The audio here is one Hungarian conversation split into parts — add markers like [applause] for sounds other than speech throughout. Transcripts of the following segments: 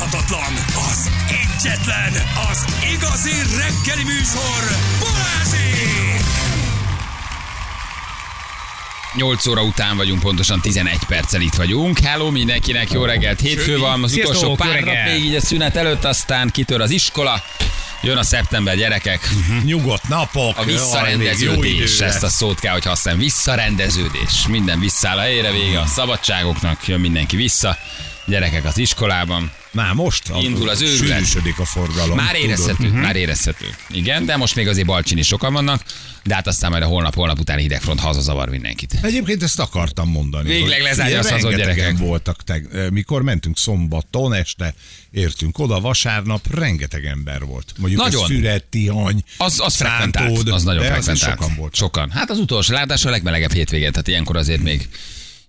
utánozhatatlan, az egyetlen, az igazi reggeli műsor, Balázsék! 8 óra után vagyunk, pontosan 11 perccel itt vagyunk. Hello mindenkinek, jó reggelt. Hétfő van, az Sziasztok, utolsó pár nap még így a szünet előtt, aztán kitör az iskola. Jön a szeptember, gyerekek. [laughs] Nyugodt napok. A visszarendeződés, ezt a szót kell, hogy használjam. Visszarendeződés. Minden visszáll a helyre, vége a szabadságoknak, jön mindenki vissza. Gyerekek az iskolában. Már most a, Indul az őrület. Sűrűsödik a forgalom. Már tudod. érezhető, Mhm. már érezhető. Igen, de most még azért Balcsin is sokan vannak, de hát aztán majd a holnap, holnap után hidegfront hazazavar mindenkit. Egyébként ezt akartam mondani. Végleg lezárja a szazon gyerekek. voltak, te, mikor mentünk szombaton este, értünk oda, vasárnap rengeteg ember volt. Mondjuk Nagyon. Füred, Tihany, Az, az frekventált, az nagyon frekventált. sokan voltak. Sokan. Hát az utolsó látás a legmelegebb hétvégén, tehát ilyenkor azért még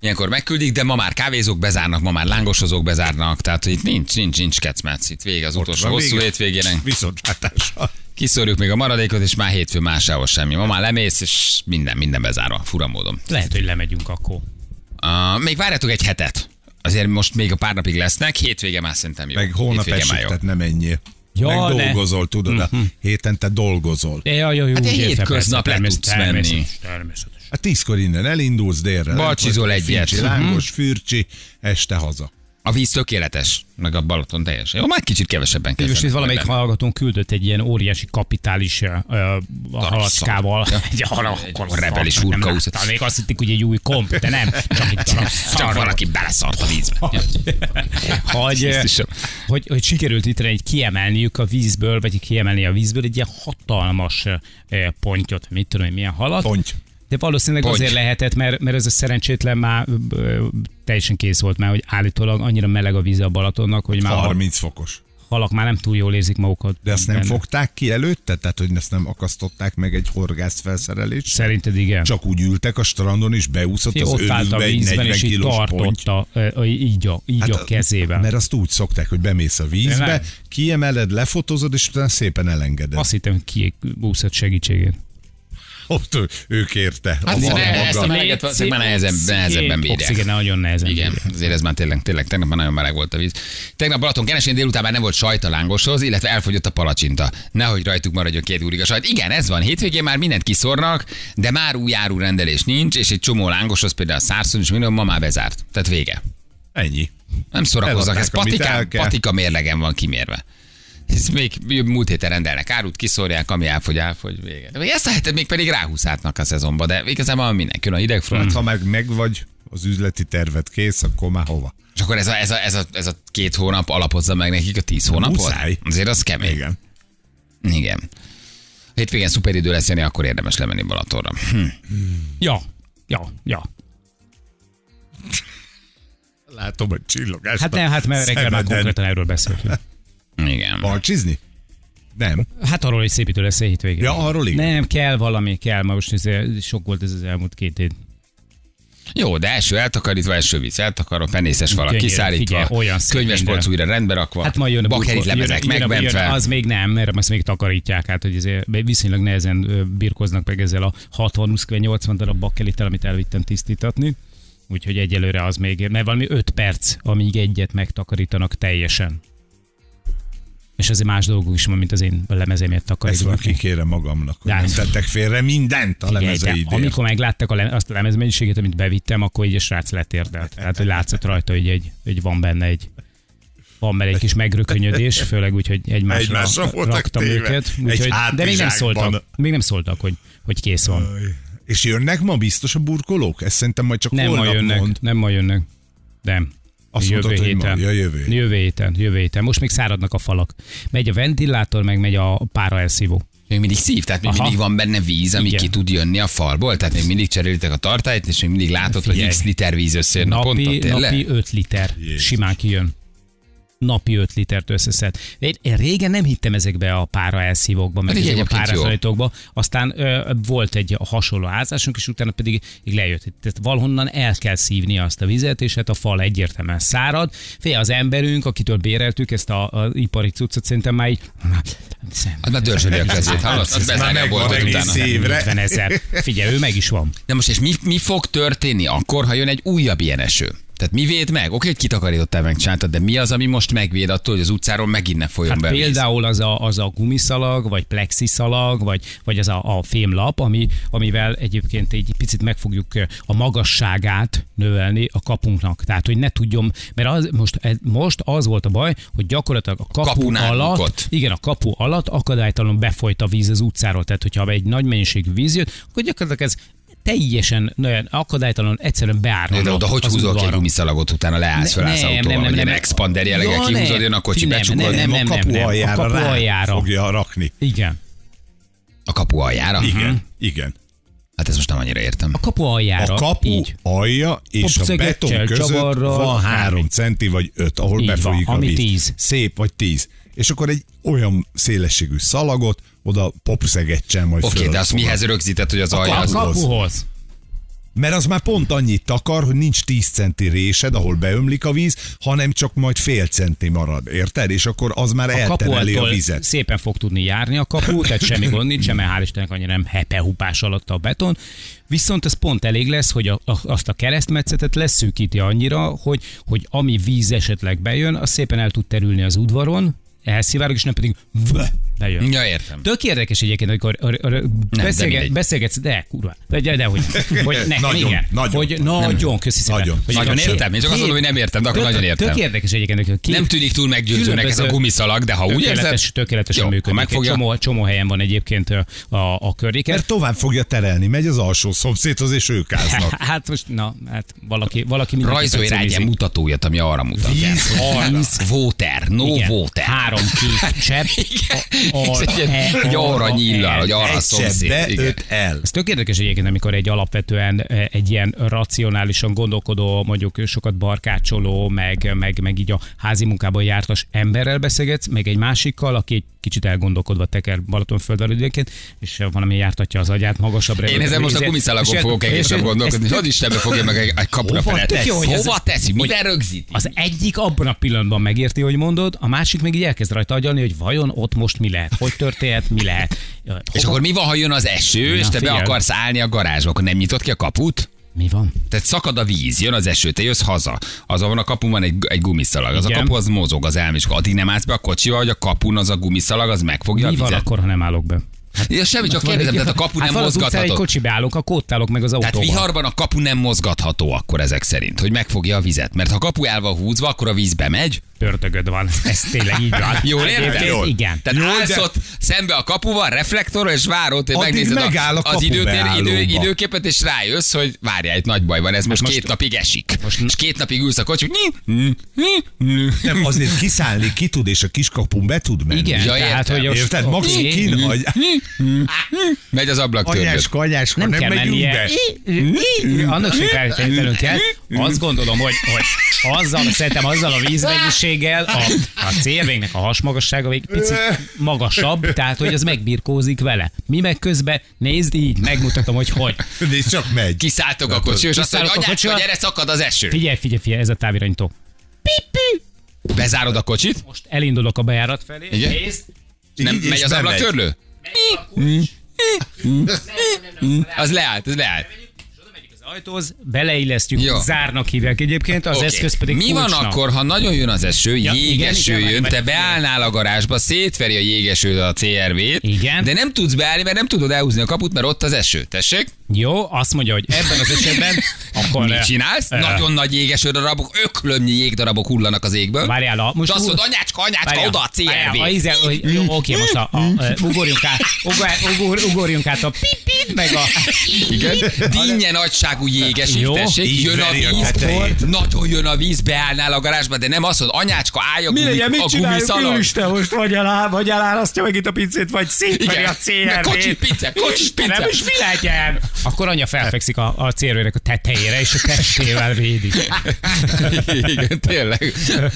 Ilyenkor megküldik, de ma már kávézók bezárnak, ma már lángosozók bezárnak, tehát itt nincs, nincs, nincs kecmec. Itt vége az utolsó van hosszú vége. hétvégének. Viszontlátásra. Kiszorjuk még a maradékot, és már hétfő másához semmi. Ma már lemész, és minden, minden bezárva, fura módon. Lehet, hogy lemegyünk akkor. Uh, még várjatok egy hetet. Azért most még a pár napig lesznek, hétvége már szerintem jó. Meg hónap Hétvége esik, már jó. tehát nem ennyi. Ja, Meg ne. Mhm. dolgozol, tudod, a héten te dolgozol. Ja, ja, jó, Hát egy hétköznap le tudsz természetes, menni. Természetes. Hát tízkor innen elindulsz délre. Balcsizol egyet. Fincsi, lángos, fürcsi, este haza. A víz tökéletes, meg a Balaton teljesen. Jó, már kicsit kevesebben Most kezdenek itt valamelyik hallgatónk küldött egy ilyen óriási kapitális uh, a halackával. Ja. Egy Egy rebelis hurkaúsz. Még azt hitték, hogy egy új komp, de nem. Csak egy Csak szar. valaki beleszart a vízbe. Hogy, hogy, hogy sikerült itt egy kiemelniük a vízből, vagy kiemelni a vízből egy ilyen hatalmas pontyot, mit tudom én, milyen halat. Ponty. De valószínűleg Ponty. azért lehetett, mert, mert ez a szerencsétlen már ö, teljesen kész volt már, hogy állítólag annyira meleg a víz a Balatonnak, hogy már a 30 fokos. halak már nem túl jól érzik magukat. De ezt nem benne. fogták ki előtte? Tehát, hogy ezt nem akasztották meg egy horgász felszerelés? Szerinted igen? Csak úgy ültek a strandon, és beúszott Fé, az ott állt a vízben, 40 és így tartotta, így a, így a kezével. Mert azt úgy szokták, hogy bemész a vízbe, kiemeled, lefotózod, és utána szépen elengeded. Azt hittem, hogy kiúszott segítségét. Ott ő- ők érte. Hát a ne, maga. ezt a meleget valószínűleg már nehezebb, nehezebben bírják. Oxigén nagyon nehezen. Igen, bírják. azért ez már tényleg, tényleg tegnap már nagyon meleg volt a víz. Tegnap Balaton kenesén délután már nem volt sajt a lángoshoz, illetve elfogyott a palacsinta. Nehogy rajtuk maradjon két úrig a sajt. Igen, ez van. Hétvégén már mindent kiszornak, de már új árurendelés nincs, és egy csomó lángoshoz, például a szárszon is minden ma már bezárt. Tehát vége. Ennyi. Nem szórakozzak, ez patika, patika mérlegen van kimérve. Ez még múlt héten rendelnek árut, kiszórják, ami elfogy, elfogy, vége. De ezt a hetet még pedig ráhúzáltnak a szezonba, de igazából mindenki a hidegfront. Hát, ha meg, meg vagy, az üzleti tervet kész, akkor már hova? És akkor ez a, ez, a, ez, a, ez a két hónap alapozza meg nekik a tíz hónapot? Muszáj. Azért az kemény. Igen. Igen. Hétvégén szuperidő lesz, Jani, akkor érdemes lemenni Balatonra. Hm. Ja, ja, ja. Látom, hogy csillogás. Hát nem, hát mert reggel már konkrétan erről beszéltünk. [laughs] Igen. Balcsizni? Nem. Hát arról, hogy szép idő lesz a hétvégén. Ja, arról igen. Nem, kell valami, kell. Ma most ez, sok volt ez az elmúlt két év. Jó, de első eltakarítva, első víz eltakarva, penészes falak Gyönyörű, kiszállítva, olyan szép könyvespolc minden. újra rendbe rakva, Hát majd jön a bakerit lemezek megbentve. Az még nem, mert azt még takarítják át, hogy ezért viszonylag nehezen birkoznak meg ezzel a 60-80 darab bakkelittel, amit elvittem tisztítatni. Úgyhogy egyelőre az még, mert valami 5 perc, amíg egyet megtakarítanak teljesen. És azért más dolgok is van, mint az én lemezemért Ezt takarítva. már kikérem magamnak, hogy nem tettek félre mindent a lemezeidért. amikor meglátták a le, azt a lemezmennyiséget, amit bevittem, akkor így a srác letérdelt. Tehát, hogy látszott rajta, hogy, egy, hogy van benne egy van benne egy kis megrökönyödés, főleg úgy, hogy egymásra, Egymásra voltak raktam téve. őket. Egy Úgyhogy, de még nem szóltak, még nem szóltak, hogy, hogy kész van. És jönnek ma biztos a burkolók? Ezt szerintem majd csak Nem ma holnap jönnek, mond. nem ma jönnek. Nem. Azt mondtad, hogy ma. Ja, jövő. Jövő héten, jövő héten. Most még száradnak a falak. Megy a ventilátor, meg megy a pára elszívó. Még mindig szív, tehát még Aha. mindig van benne víz, ami Igen. ki tud jönni a falból, tehát még mindig cserélitek a tartályt, és még mindig látod, hogy Figyelj. x liter víz összejön naponta, Napi, tényleg? napi 5 liter. Jézus. Simán kijön. Napi 5 litert összeszed. Én, én régen nem hittem ezekbe a pára elszívókba, meg ezekbe a párazalétokba. Aztán ö, volt egy hasonló házásunk, és utána pedig így lejött. Tehát valahonnan el kell szívni azt a vizet, és hát a fal egyértelműen szárad. Fél az emberünk, akitől béreltük ezt a, a ipari cuccot, szerintem már így... Hát már dörzsöli a kezét, a megvan boltot egész utána. év. évre. 50 ezer. Figyelj, ő meg is van. De most és mi, mi fog történni akkor, ha jön egy újabb ilyen eső? Tehát mi véd meg? Oké, hogy kitakarítottál meg, csináltad, de mi az, ami most megvéd attól, hogy az utcáról megint ne folyjon Hát be például az a, az a gumiszalag, vagy plexiszalag, vagy, vagy az a, a fémlap, ami, amivel egyébként egy picit meg fogjuk ö, a magasságát növelni a kapunknak. Tehát, hogy ne tudjon, mert az, most, most az volt a baj, hogy gyakorlatilag a kapu Kapun alatt, átbukott. igen, a kapu alatt akadálytalanul befolyt a víz az utcáról. Tehát, hogyha egy nagy mennyiségű víz jött, akkor gyakorlatilag ez teljesen nagyon akadálytalan egyszerűen beárna. De oda hogy az húzol ki egy gumiszalagot, utána leállsz, felállsz nem, autóval, nem, vagy nem, nem. expander jelleggel Ja, kihúzod, nem. jön a kocsi, becsukod. nem, a nem, kapu nem. A aljára kapu aljára. fogja rakni. Igen. A kapu aljára? Igen, igen. Hát ezt most nem annyira értem. A kapu aljára. A kapu Így. alja és a beton között van három centi vagy öt, ahol Így van, befolyik a víz. tíz. Szép vagy tíz. És akkor egy olyan szélességű szalagot oda popszegetsen majd Oké, de azt mihez rögzített, hogy az alja A kapuhoz. Mert az már pont annyit takar, hogy nincs 10 centi résed, ahol beömlik a víz, hanem csak majd fél centi marad, érted? És akkor az már A eltereli a vizet. szépen fog tudni járni a kapu, tehát semmi gond nincs, mert hál' Istennek annyira nem hepehupás alatt a beton. Viszont ez pont elég lesz, hogy a, a, azt a keresztmetszetet leszűkíti annyira, hogy, hogy ami víz esetleg bejön, az szépen el tud terülni az udvaron, elszivárog, és nem pedig vö, bejön. Ja, értem. Tök érdekes egyébként, amikor ar, ar, de beszélget, mindegy. beszélgetsz, de kurva, de, de, de hogy, [laughs] hogy nekem, Nagyon, igen, nagyon. hogy nagyon, köszi szépen. Nagyon. Hogy Nagyon értem. Én csak azt mondom, hogy nem értem, de akkor nagyon értem. Tök érdekes egyébként, hogy Nem tűnik túl meggyőzőnek ez a gumiszalag, de ha úgy érzed... Tökéletes, tökéletesen működik. megfogja- csomó, csomó helyen van egyébként ö, a, a környéken. Mert tovább fogja terelni, megy az alsó szomszédhoz, és ők áznak. [laughs] Hát most, na, hát valaki, valaki mindenképpen Rajzolj rá egy mutatójat, ami arra mutat. Víz, Víz, water, no Igen, water. Három kék csepp. [laughs] És egy, ilyen- egy arra nyillal, hogy arra szomszéd. öt el. Ez tök érdekes egyébként, amikor egy alapvetően eh, egy ilyen racionálisan gondolkodó, mondjuk sokat barkácsoló, meg, meg, meg így a házi munkában jártas emberrel beszélgetsz, meg egy másikkal, aki egy kicsit elgondolkodva teker Balatonföldön időnként, és valami jártatja az agyát magasabbra. Én ezen most a és- fogok és- egészen és- gondolkodni, hogy Istenbe fogja meg egy, kapura Hova felett. teszi? Hogy Hova teszi? Mivel rögzít? Az egyik abban a pillanatban megérti, hogy mondod, a másik meg így elkezd rajta agyalni, hogy vajon ott most mi lehet, hogy történhet, mi lehet. Hova- És akkor mi van, ha jön az eső, és te be figyelj. akarsz állni a garázsba, akkor nem nyitott ki a kaput? Mi van? Tehát szakad a víz, jön az eső, te jössz haza. Azon van a kapun van egy, egy gumiszalag. Az Igen. a kapu az mozog az elm, és akkor addig nem állsz be a kocsival, hogy a kapun az a gumiszalag, az megfogja Mi a van vizet. akkor, ha nem állok be? Ja, semmi, csak kérdezem, tehát a kapu [laughs] hát nem van utcán egy mozgatható. kocsibe állok, akkor ott állok meg az Tehát autóval. viharban a kapu nem mozgatható akkor ezek szerint, hogy megfogja a vizet. Mert ha a kapu el van húzva, akkor a víz bemegy. Ördögöd van. [laughs] Ez tényleg így van. Jól érted? Jól. Igen. Tehát Jól, állsz de- ott szembe a kapuval, reflektorral, és várod, hogy megnézed megáll a az kapu időtér, idő, időképet, és rájössz, hogy várjál, itt nagy baj van, ez most, most- két napig esik. most- és két napig ülsz a kocsi, Nem, azért kiszállni ki tud, és a kiskapun be tud menni. Igen, Ja, tehát, hogy most, Érted? Max oké, kin hagy. megy az ablak Anyás, anyás, nem nem, megyünk be. Annak se kell. Azt gondolom, hogy, hogy azzal, szerintem azzal a vízmennyiséggel a, a célvégnek a hasmagassága egy picit magasabb, tehát hogy az megbirkózik vele. Mi meg közben nézd így, megmutatom, hogy hogy. Nézd, csak megy. Kiszálltok a kocsi, és azt mondja, a anyácska, kocsival. gyere, szakad az eső. Figyelj, figyelj, figyelj, ez a távirányító. Bezárod a kocsit, Most elindulok a bejárat felé. Igen? Nézd, nem Így, megy az ablaktörlő? Az leállt, az leállt. Ajtóz, beleillesztjük, Jó. zárnak hívják egyébként, az Oké. eszköz pedig Mi van kulcsnak. akkor, ha nagyon jön az eső, Ja, jégeső igen, igen, jön, te beállnál a garázsba, szétveri a jégeső a CRV-t, Igen. de nem tudsz beállni, mert nem tudod elhúzni a kaput, mert ott az eső. Tessék? Jó, azt mondja, hogy ebben az esetben [laughs] akkor... Mit csinálsz? eh, Nagyon nagy jégeső darabok, öklömnyi jégdarabok hullanak az égből. Várjál, a, most azt mondod, anyácska, anyácska, várjál, oda a várjál, CRV. a íze- hogy- jó, Oké, most a, a, [laughs] a, ugorjunk át, ugor, ugor, ugorjunk át a pipit, meg a... Igen? Dinnye nagyságú jégeség, Jó, tessék, így jön a a víz, nagyon jön a víz, beállnál a garázsba, de nem azt mondod, anyácska, állj a, gumi, a gumiszalag. Most vagy, elá, vagy elárasztja meg itt a pincét, vagy szétveri Igen, a de CRV-t. kocsi pince, kocsis pince. Nem is mi legyen. Akkor anya felfekszik a, a CRV-nek a tetejére, és a testével védi. [laughs] Igen, tényleg.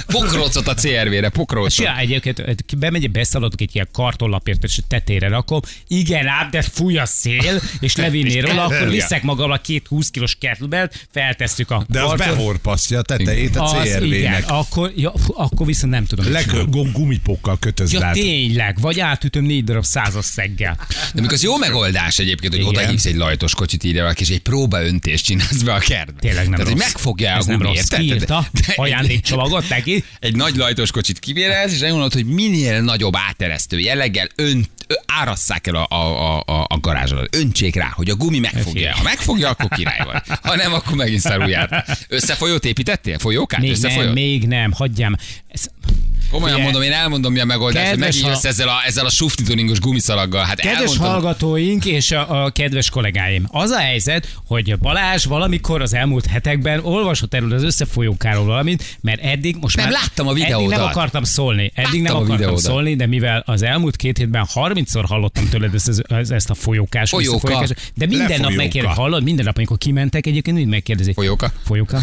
Pokrócot a CRV-re, pokrócot. Csinál egyébként, bemegy, beszaladok egy ilyen kartonlapért, és a tetére rakom. Igen, ám, de fúj a szél, és levinné róla, akkor viszek magammal két 20 kilós kettlebelt, feltesszük a De az behorpasztja a tetejét a CRV-nek. akkor, ja, akkor viszont nem tudom. mit Leg, csinálni. gu- gumipokkal kötöz Ja, tényleg, vagy átütöm négy darab százas szeggel. De mikor az jó megoldás egyébként, hogy oda hívsz egy lajtos kocsit ide valaki, és egy próbaöntést csinálsz be a kertbe. Tényleg nem Tehát, hogy rossz. megfogja el Ez a nem gumi, rossz. érted? Kiírta, ajándékcsomagot neki. egy nagy lajtos kocsit kivérelsz, és elmondod, hogy minél nagyobb áteresztő jelleggel ön, ö, árasszák el a, a, a, a garázsodat. Öntsék rá, hogy a gumi megfogja. Ha megfogja, akkor király vagy. Ha nem, akkor megint szarul jár. Összefolyót építettél? Folyókát? Még Összefolyót? nem, még nem, hagyjam. Ez, Komolyan mondom, én elmondom, mi a megoldás, hogy Kedves megint jössz ha- ezzel a, ezzel a suftituningos gumiszalaggal. Hát Kedves elmondtam, hallgatóink és a, a kedves kollégáim, az a helyzet, hogy Balázs valamikor az elmúlt hetekben olvasott erről az összefolyókáról valamit, mert eddig most Nem már láttam a Eddig nem akartam szólni, eddig Láttam nem a akartam videódat. szólni, de mivel az elmúlt két hétben 30-szor hallottam tőled ezt, ezt, a folyókás, Folyóka. visszafolyókás, de minden nap megkérdezi, hallod, minden nap, amikor kimentek, egyébként mind megkérdezi. Folyóka? Folyóka?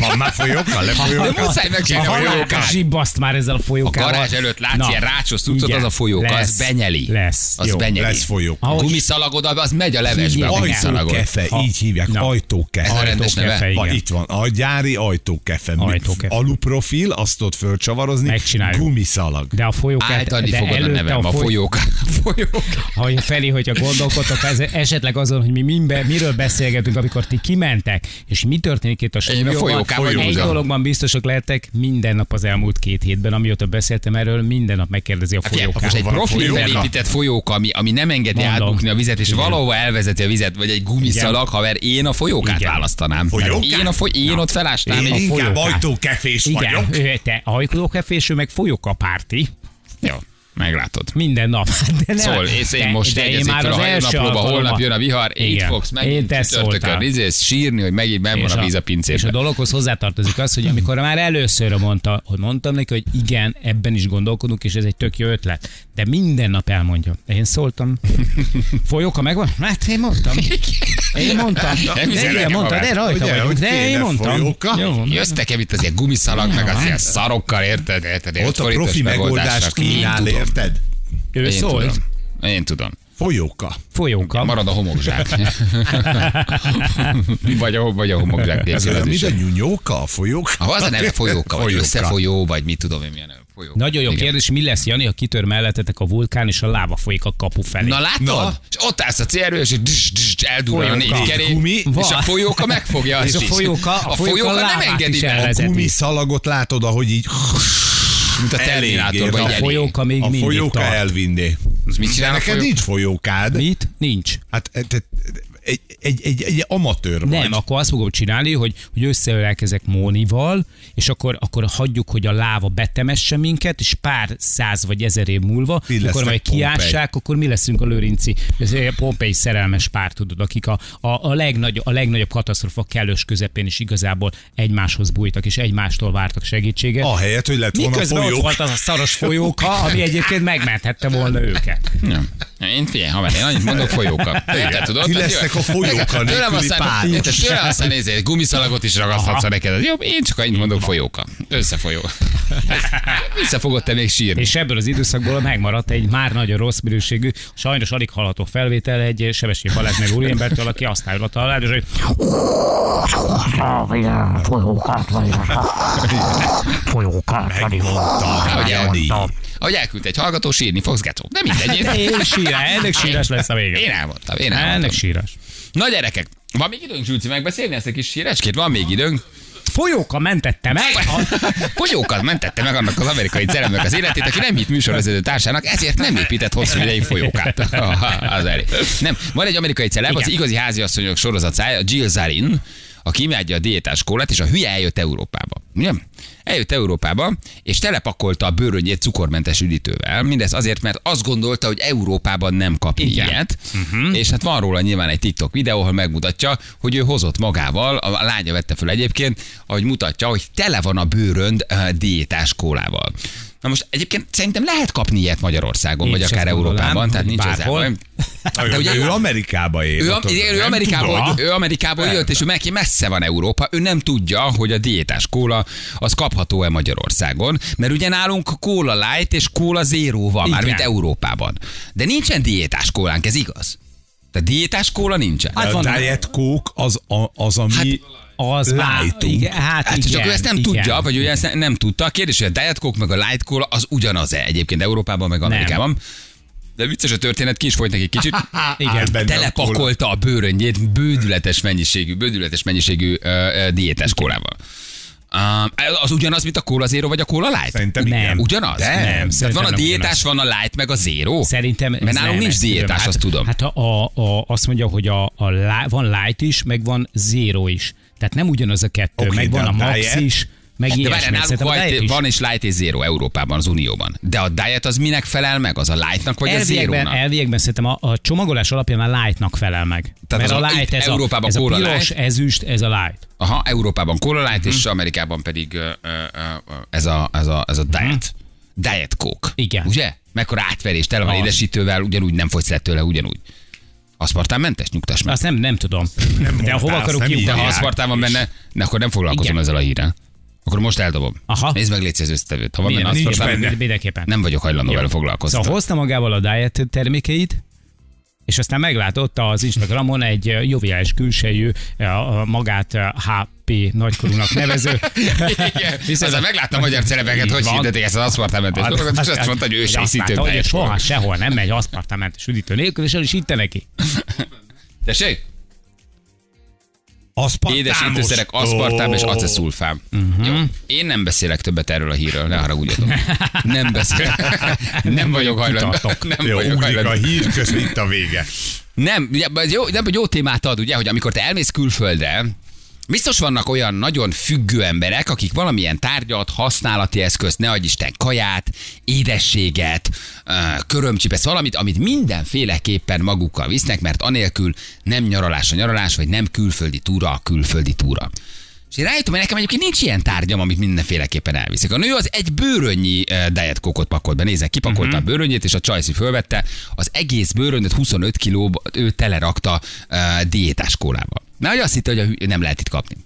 Van már folyóka? De Lefolyóka? muszáj megcsinálni a Ha folyókát. zsibbaszt már ezzel a A folyókával. garázs előtt látsz ilyen rácsos cuccot, igen, az a folyóka, az benyeli. Lesz. Az Jó. benyeli. Lesz. A Ahogy- gumiszalagod, az megy a levesbe a. Ajtókefe, így hívják, Na. ajtókefe. Ez a rendes neve? Ha itt van, a gyári ajtókefe. Ajtókefe. Aluprofil, azt tudod fölcsavarozni. Megcsináljuk. Gumiszalag. De a folyókát, Általni fogod a nevem, a foly- folyóka. folyóka. Ha Feli, hogyha gondolkodtok esetleg azon, hogy mi miről beszélgetünk, amikor ti kimentek, és mi történik itt a Én a stúdióban, egy dologban biztosak lehettek, minden nap az elmúlt két hétben, amióta beszéltem erről, minden nap megkérdezi a Hát folyókát. most egy profi folyóka? felépített folyóka, ami, ami nem engedi Mondom. átbukni a vizet, és Igen. valahova elvezeti a vizet, vagy egy gumiszalag, haver, én a folyókát Igen. választanám. Folyókát? Én, a foly, én ott felásnám. Én egy inkább ajtókefés Igen, vagyok. ő, te ajtókefés, ő meg folyókapárti. Jó, meglátod. Minden nap. [laughs] De nem, Szól, és én most de én már fel a az első hajónaplóba, holnap jön a vihar, így Igen. fogsz Én megint csütörtökön izélsz, sírni, hogy megint benn van a víz a És a dologhoz hozzátartozik az, hogy amikor már először mondta, hogy mondtam neki, hogy igen, ebben is gondolkodunk, és ez egy tök jó ötlet. De minden nap elmondja. Én szóltam. [laughs] Folyóka megvan? Hát én mondtam. Én mondtam. Nem De igen, mondta, de rajta Ugye, vagyunk. hogy De én mondtam. nekem itt az ilyen gumiszalag, meg az hát. ilyen szarokkal, érted? érted? Ott a profi megoldást kínál, érted? Ő Én szólt. tudom. Én tudom. Folyóka. Folyóka. Marad a homokzsák. [laughs] vagy, a, vagy a homokzsák Ez olyan, mint a nyúnyóka, a folyóka. Ha az a neve folyóka, vagy összefolyó, vagy mit tudom én milyen neve. Folyóka. Nagyon jó Igen. kérdés, mi lesz, Jani, ha kitör mellettetek a vulkán, és a láva folyik a kapu felé? Na látod? Na. És ott állsz a célről, és dis, dis, eldurran a Folyóka. négy kerék, Gumi. és a folyóka megfogja. [laughs] És a folyóka- a a folyóka folyóka nem engedi is be. elvezeti. Gumiszalagot látod, ahogy így [laughs] Mint a Terminátorban. A folyóka még a mindig folyóka tart. elvinné. Mit De csinál a neked folyóka? nincs folyókád. Mit? Nincs. Hát te, te, egy, egy, egy, egy amatőr vagy. Nem, akkor azt fogom csinálni, hogy, hogy összeölelkezek Mónival, és akkor, akkor hagyjuk, hogy a láva betemesse minket, és pár száz vagy ezer év múlva, Ti akkor majd kiássák, akkor mi leszünk a Lőrinci, ez a Pompei szerelmes pár, tudod, akik a, a, a, legnagyobb, a legnagyobb katasztrofa kellős közepén is igazából egymáshoz bújtak, és egymástól vártak segítséget. Ahelyett, hogy lett volna Miközben ott folyók. volt az a szaros folyóka, ami egyébként megmenthette volna őket. Ja. Én figyelj, haver, én annyit mondok folyóka. Te tudod? Ti lesznek jó. a folyóka Tőlem aztán, pár. tőlem aztán nézzél, gumiszalagot is ragaszthatsz, ha neked. Jobb, én csak annyit mondok folyóka. Összefolyó. [laughs] Vissza fogod te még sírni. És ebből az időszakból megmaradt egy már nagyon rossz minőségű, sajnos alig hallható felvétel egy Sebessé Balázs nevű úriembertől, aki azt állja a és hogy Folyókát vagyok. Folyókát el, Jani. Ahogy elküldte egy hallgató, sírni fogsz, Getó. De mindegy. Én, én sírás, ennek sírás lesz a vége. én elmondtam, én elmondtam. Ennek sírás. Na gyerekek, van még időnk Zsülci megbeszélni ezt a kis hírecskét? Van még időnk? Folyóka mentette meg. [laughs] Folyókat mentette meg annak az amerikai ceremnek az életét, aki nem hitt műsorvezető társának, ezért nem épített hosszú ideig folyókát. [laughs] az elég. Nem, van egy amerikai celeb, az igazi háziasszonyok sorozat szája, Jill Zarin, aki imádja a diétás kólát, és a hülye eljött Európába. Ugye? Eljött Európába, és telepakolta a bőröngyét cukormentes üdítővel. Mindez azért, mert azt gondolta, hogy Európában nem kap Igen. ilyet. Uh-huh. És hát van róla nyilván egy TikTok videó, ahol megmutatja, hogy ő hozott magával, a lánya vette föl egyébként, ahogy mutatja, hogy tele van a bőrönd uh, diétás kólával. Na most egyébként szerintem lehet kapni ilyet Magyarországon, Én vagy akár Európában, tehát nincs ezzel bárhol. baj. [laughs] De ugye- ő Amerikába él. Ő, ő Amerikából, ő Amerikából jött, és ő neki messze van Európa. Ő nem tudja, hogy a diétás kóla az kapható-e Magyarországon, mert ugye nálunk kóla light és kóla zero van, már mint Európában. De nincsen diétás kólánk, ez igaz? Tehát diétás kóla nincsen. Hát A van- Diet Coke az, a, az ami Az Lájtunk. igen, hát, Hát igen, csak ő ezt nem igen. tudja, vagy ő ezt ne- nem tudta. A kérdés, hogy a Diet Coke meg a Light Cola az ugyanaz-e egyébként Európában, meg Amerikában. De vicces a történet, ki is folyt neki kicsit. [laughs] Igen. Áll benne a Telepakolta a bőröngyét bődületes mennyiségű, bődületes mennyiségű uh, uh, diétás kólával. Uh, az ugyanaz, mint a Cola Zero vagy a Cola Light? Szerintem Nem. igen. Ugyanaz? Nem, Tehát van a nem diétás, van a light, meg a zero? Szerintem Mert nálunk nem, nincs diétás, hát, azt tudom. Hát a, a, a, azt mondja, hogy a, a van light is, meg van zero is. Tehát nem ugyanaz a kettő, Oké, meg de van a a max diet- is, meg De ilyesmi. várjál, náluk a white, is. van és light és zero Európában, az Unióban. De a diet az minek felel meg? Az a lightnak vagy a Elviekben, zero-nak? elviekben szerintem a, a csomagolás alapján a lightnak felel meg. Tehát Mert az a a- light, ez, a, Európában ez a piros, Light. ezüst, ez a light. Aha, Európában Cola Light, Mhm. és Amerikában pedig ö, ö, ö, ez a, ez a, ez a diet. Diet Coke. Mhm. Igen. Ugye? Mekkora átverés, tele van édesítővel, ugyanúgy nem fogysz le tőle, ugyanúgy. Aszpartánmentes, nyugtass meg. Azt nem, nem tudom. Nem De hova akarok nem De ha aszpartán van benne, ne, akkor nem foglalkozom Igen. ezzel a hírrel. Akkor most eldobom. Aha. Nézd meg légy az összetevőt. Ha van benne Nincs aszpartán, benne. Mindenképpen. nem vagyok hajlandó vele foglalkozni. Szóval hozta magával a diet termékeit, és aztán meglátott az Instagramon egy joviális külsejű, magát HP nagykorúnak nevező. [laughs] Igen, Viszont megláttam a magyar Így hogy hirdetik ezt az aszpartámentes dolgot, és azt mondta, hogy ő se látta, hogy soha sehol nem megy aszpartamentes üdítő nélkül, és el is hitte neki. Tessék? Aszpartámos. Édes ítőszerek, aszpartám és aceszulfám. Uh-huh. Jó. Én nem beszélek többet erről a hírről, ne haragudjatok. [laughs] Nem beszélek. Nem vagyok hajlandó. Nem Jó, vagyok ugrik a hajlandó. hír, közben itt a vége. Nem, ez jó, nem, jó témát ad, ugye, hogy amikor te elmész külföldre, Biztos vannak olyan nagyon függő emberek, akik valamilyen tárgyat, használati eszközt, ne adj Isten, kaját, édességet, ö, körömcsipesz, valamit, amit mindenféleképpen magukkal visznek, mert anélkül nem nyaralás a nyaralás, vagy nem külföldi túra a külföldi túra. És én rájöttem, hogy nekem egyébként nincs ilyen tárgyam, amit mindenféleképpen elviszik. A nő az egy bőrönnyi diet kokot pakolt be. Nézek, kipakolta uh-huh. a bőrönnyét, és a csajszi fölvette. Az egész bőrönyöt 25 kilóba ő telerakta uh, diétás kólával. Mert hogy azt hitte, hogy a hű- nem lehet itt kapni.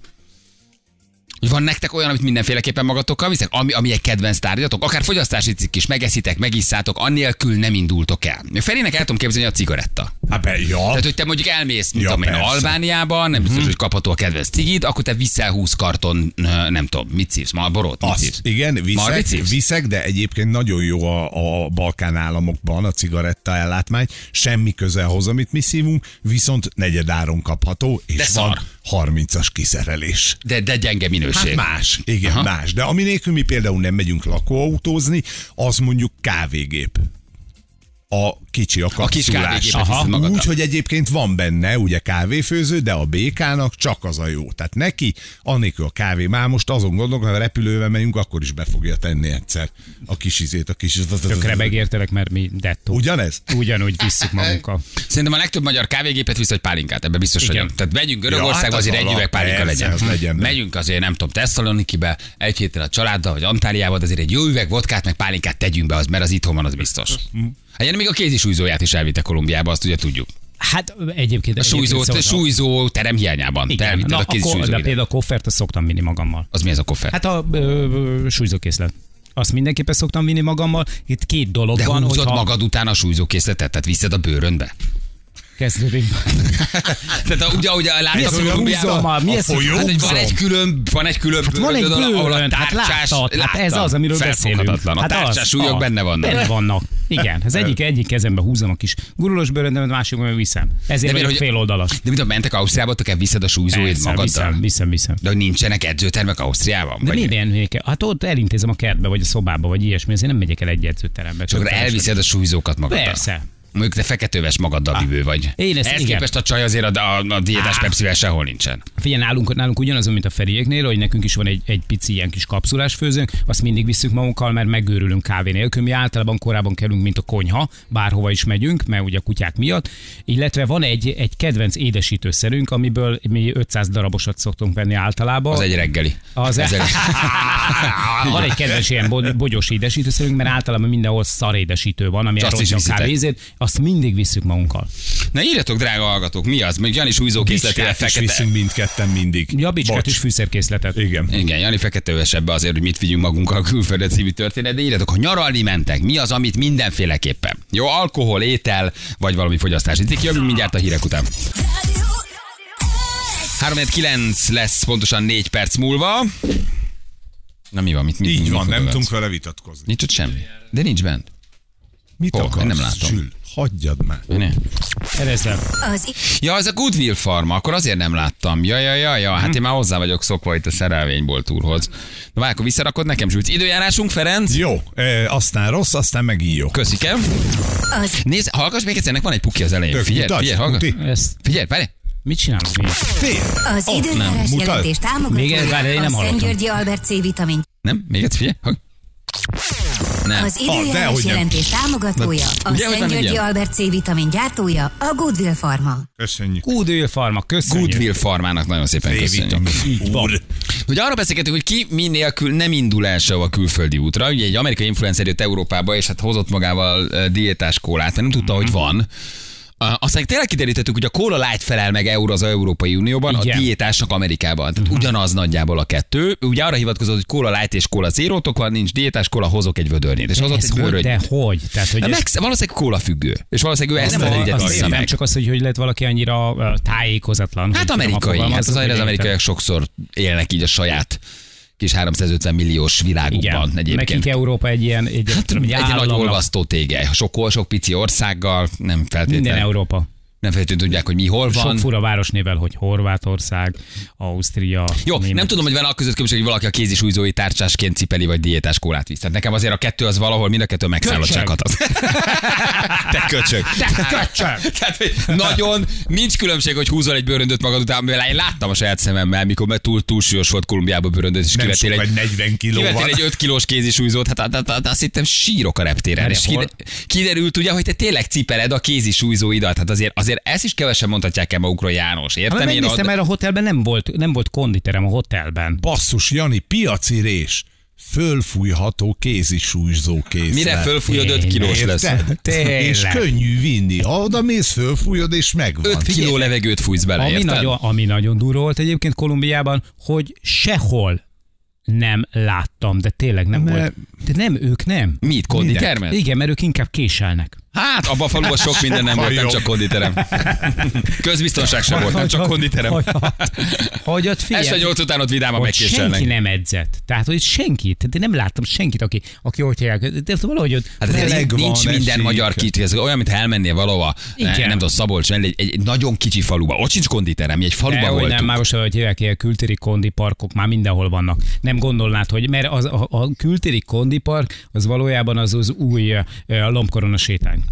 Van nektek olyan, amit mindenféleképpen magatokkal viszek, ami, ami egy kedvenc tárgyatok, akár fogyasztási cikk is, megeszitek, megisszátok, annélkül nem indultok el. Felének el tudom képzelni a cigaretta. Hát be, ja. Tehát, hogy te mondjuk elmész, mint Ja, persze. Albániában, nem biztos, hogy kapható a kedvenc cigid, akkor te viszel 20 karton, nem tudom, mit szívsz, Marlborot, mit Azt, szívsz? igen, viszek, viszek, de egyébként nagyon jó a, a Balkán államokban a cigaretta ellátmány, semmi köze ahhoz, amit mi szívunk, viszont negyedáron kapható, és De van szar. 30-as kiszerelés. De, de gyenge minőség. Hát más, igen, Aha. Más. De ami nélkül mi például nem megyünk lakóautózni, az mondjuk kávégép. A kicsi, a kapszulás. Úgy, hogy egyébként van benne ugye kávéfőző, de a békának csak az a jó. Tehát neki, annélkül a kávé, már most azon gondolok, ha repülővel megyünk, akkor is be fogja tenni egyszer a kis izét, a kis... Tökre megértelek, mert mi dettó. Ugyanez? Ugyanúgy visszük magunkkal. Szerintem a legtöbb magyar kávégépet visz, hogy pálinkát, ebben biztos Igen. vagyok. Tehát megyünk Ja, Görögországba, hát az azért egy üveg pálinka persze, legyen. az legyen. Megyünk azért, nem tudom, Tesszalonikibe, egy héttel a családdal, vagy Antáliába, de azért egy jó üveg vodkát, meg pálinkát tegyünk be, az, mert az itthon van, az biztos. Hát ilyen még a kézisújzóját is elvitte Kolumbiába, azt ugye tudjuk. Hát egyébként... A súlyzó, egyébként szoktam- súlyzó terem hiányában. Igen, na, a akkor, kézisúlyzó de például a koffert azt szoktam vinni magammal. Az mi ez a koffer? Hát a ö, súlyzókészlet. Azt mindenképpen szoktam vinni magammal. Itt két dolog de van, húzod hogyha magad után a súlyzókészletet, tehát viszed a bőrönbe. Kezdődik. [laughs] Tehát a, ugye, ugye láttam ez, hogy Kolumbiában, húzom a- mi ez, Hát, hogy van egy külön, van egy külön Hát van egy bőröndöd, ahol a hát tárcsás, láttad, hát ez láttam. az, amiről beszélünk. A Hát tárcsás súlyok az. benne vannak. Benne vannak. Igen, az egyik, egyik kezembe húzom a kis gurulós bőröndemet, másikban viszem. Ezért miért, vagyok fél oldalas. De mit, ha mentek Ausztriába, te kell viszed a súlyzóid magaddal? Viszem, viszem, viszem. De hogy nincsenek edzőtermek Ausztriában? De kell? Hát ott elintézem a kertbe, vagy a szobába, vagy ilyesmi, ezért nem megyek el egy edzőterembe. Akkor elviszed a súlyzókat magaddal? Persze. Mondjuk te feketőves magaddal vívő vagy. Én ezt- Ehhez igen. képest a csaj azért a, a, a diétás Á. pepsivel sehol nincsen. Figyelj, nálunk, nálunk ugyanaz, mint a Feriéknél, hogy nekünk is van egy, egy pici ilyen kis kapszulás főzőnk, azt mindig visszük magunkkal, mert megőrülünk kávé nélkül. Mi általában korábban kerülünk, mint a konyha, bárhova is megyünk, mert ugye a kutyák miatt. Illetve van egy, egy kedvenc édesítőszerünk, amiből mi 500 darabosat szoktunk venni általában. Az egy reggeli. Az egy... [laughs] van egy kedves ilyen bo- bogyós édesítőszerünk, mert általában mindenhol szar édesítő van, ami elrontja a kávézét. Azt mindig visszük magunkkal. Na írjatok, drága hallgatók, mi az? Még Jani súlyzókészletével Bicskát is fekete. viszünk mindketten mindig. Ja, bicskát is fűszerkészletet. Igen. Igen, Jani fekete övesebbe azért, hogy mit vigyünk magunkkal a külföldre című történet, de írjatok, ha nyaralni mentek, mi az, amit mindenféleképpen. Jó, alkohol, étel, vagy valami fogyasztási cikk. Jövünk mindjárt a hírek után. 3-9 lesz pontosan 4 perc múlva. Na mi van? Mit, mit, Így mit van, nem tudunk vele vitatkozni. Nincs ott semmi. De nincs bent. Mit Hol? akarsz? Én nem látom. Sül, hagyjad már. Ne. Erezzel. Az Ja, ez a Goodwill Farma, akkor azért nem láttam. Ja, ja, ja, ja, hát én már hozzá vagyok szokva itt a szerelvényból túrhoz. Na várj, akkor visszarakod nekem zsűc. Időjárásunk, Ferenc? Jó, e, aztán rossz, aztán megint jó. Köszikem. az Nézd, hallgass még egyszer, ennek van egy puki az elején. Tök, Figyelj, mutasd, figyelj, hallgass. Ezt Figyelj, várj. mit csinálunk mi? Tényleg? az időjárás mutasd. jelentés Még egy- várj, én támogatója nem a hallottam. Szentgyörgyi Albert C vitamin. Nem? Még egyszer, figyelj. Hallgass. Nem. Az dehogy időjárás nem. jelentés támogatója a Ugye, nem Szentgyörgyi ilyen? Albert C vitamin gyártója a Goodwill Pharma. Köszönjük. Goodwill Farma, köszönjük. Goodwill Farmának nagyon szépen köszönjük. D-vitamin. Úr. Hogy arra beszélgetünk, hogy ki mi nélkül nem indul el sehova a külföldi útra. Ugye egy amerikai influencer jött Európába, és hát hozott magával diétás kólát, mert nem tudta, hogy van. Aztán tényleg kiderítettük, hogy a Cola Light felel meg euró az Európai Unióban, Igen. a diétásnak Amerikában. Tehát ugyanaz nagyjából a kettő. Ugye arra hivatkozott, hogy Cola Light és Cola Zérótok van, nincs diétás Cola, hozok egy vödörnyét. És hozott Ez egy hogy, vödörnyét. de hogy? Tehát, hogy Hát ez, meg, valószínűleg kóla függő. És valószínűleg ő ezt nem, nem az, az, nem csak az, hogy hogy lehet valaki annyira tájékozatlan. Hát amerikai, a hát az, az amerikaiak sokszor élnek így a saját kis 350 milliós világukban Igen, egyébként. nekik Európa egy ilyen, egy, Hát egy, egy nagy olvasztó tége. Sok, sok pici országgal nem Minden feltétlenül, Európa. Nem feltétlenül tudják, hogy mi hol Sok van. fura városnével, hogy Horvátország, Ausztria. Jó, Német- nem tudom, hogy van a között különbség, hogy valaki a kézisújzói tárcsásként cipeli, vagy diétás kólát visz. Tehát nekem azért a kettő az valahol, mind a kettő megszállottságot az. [laughs] Te köcsög. Te köcsög! Tehát, hogy nagyon nincs különbség, hogy húzol egy bőröndöt magad után, mivel én láttam a saját szememmel, mikor már túl, túlsúlyos volt Kolumbiába bőröndöt, és Nem kivettél sok, egy, vagy 40 kilóval. Egy 5 kilós kézisúlyzót, hát, hát, hát, hát azt hittem sírok a reptéren. És kiderült ugye, hogy te tényleg cipeled a kézisúlyzóidat. Hát azért, azért ezt is kevesen mondhatják el magukról János. Hát Értem én? megnéztem, ad- mert a hotelben nem volt, nem volt konditerem a hotelben. Basszus, Jani, piaci rés. Fölfújható kézisúlyzó készlet. Mire fölfújod 5 kilós lesz? Tényleg. És könnyű vinni. Oda mész, fölfújod, és megvan. 5 kiló levegőt fújsz bele, Ami érted? nagyon, ami nagyon durva volt egyébként Kolumbiában, hogy sehol nem láttam, de tényleg nem Mert- volt. De nem, ők nem. Mit, konditermet? Igen, mert ők inkább késelnek. Hát, abban a faluban sok minden nem volt, nem csak konditerem. Közbiztonság sem volt, nem csak konditerem. Hogy, ott figyelj, Este nyolc után ott vidáman hogy senki megkéselnek. nem edzett. Tehát, hogy senkit, de nem láttam senkit, aki, aki hogy hívják, de valahogy ott, Hát Meleg nincs, minden magyar kicsi, ez olyan, mint elmennél valahova, Igen. Igen. nem tudom, Szabolcs egy, egy, nagyon kicsi faluba. Ott sincs konditerem, egy faluba de, voltunk. nem, már most, hogy hívják, ilyen kültéri kondiparkok már mindenhol vannak. Nem gondolnád, hogy mert az, a, a kültéri kondipark az valójában az az új uh, lombkorona sétány.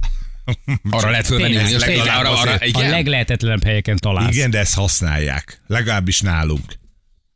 Arra lehet fölvenni, hogy arra, arra, arra, A igen. leglehetetlenebb helyeken találsz. Igen, de ezt használják. Legalábbis nálunk.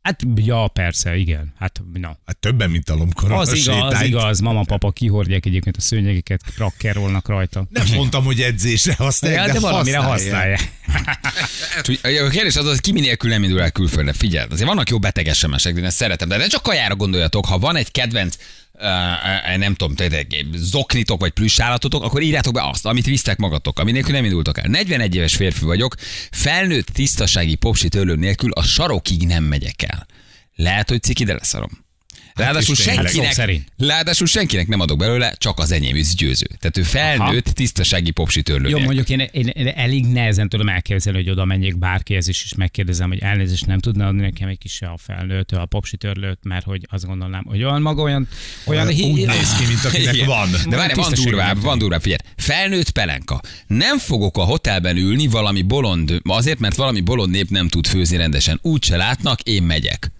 Hát, ja, persze, igen. Hát, na. Hát többen, mint a lomkorona Az igaz, az igaz, mama, papa kihordják egyébként a szőnyegeket, rakkerolnak rajta. Nem mondtam, hogy edzésre használják, Ja, de, de valamire használják. használják. [laughs] A kérdés az, hogy ki mi nélkül nem indul el külföldre. Figyelj, azért vannak jó beteg SMS-ek, de én ezt szeretem. De ne csak kajára gondoljatok, ha van egy kedvenc Uh, nem tudom, tényleg, zoknitok vagy plusz akkor írjátok be azt, amit visztek magatok, ami nélkül nem indultok el. 41 éves férfi vagyok, felnőtt tisztasági popsi törlő nélkül a sarokig nem megyek el. Lehet, hogy ciki, de leszarom. Ráadásul tényleg. Szó senkinek, szerint. ráadásul senkinek nem adok belőle, csak az enyém is győző. Tehát ő felnőtt tisztasági popsi törlő Jó, mondjuk én, én, én, elég nehezen tudom elképzelni, hogy oda menjek bárkihez is, és megkérdezem, hogy elnézést nem tudna adni nekem egy kis a felnőtt, a popsi törlőt, mert hogy azt gondolnám, hogy olyan maga, olyan, olyan Úgy néz ki, mint akinek Igen. van. De várj, van durvább, van durvább, figyelj. Felnőtt pelenka. Nem fogok a hotelben ülni valami bolond, azért, mert valami bolond nép nem tud főzni rendesen. Úgy se látnak, én megyek.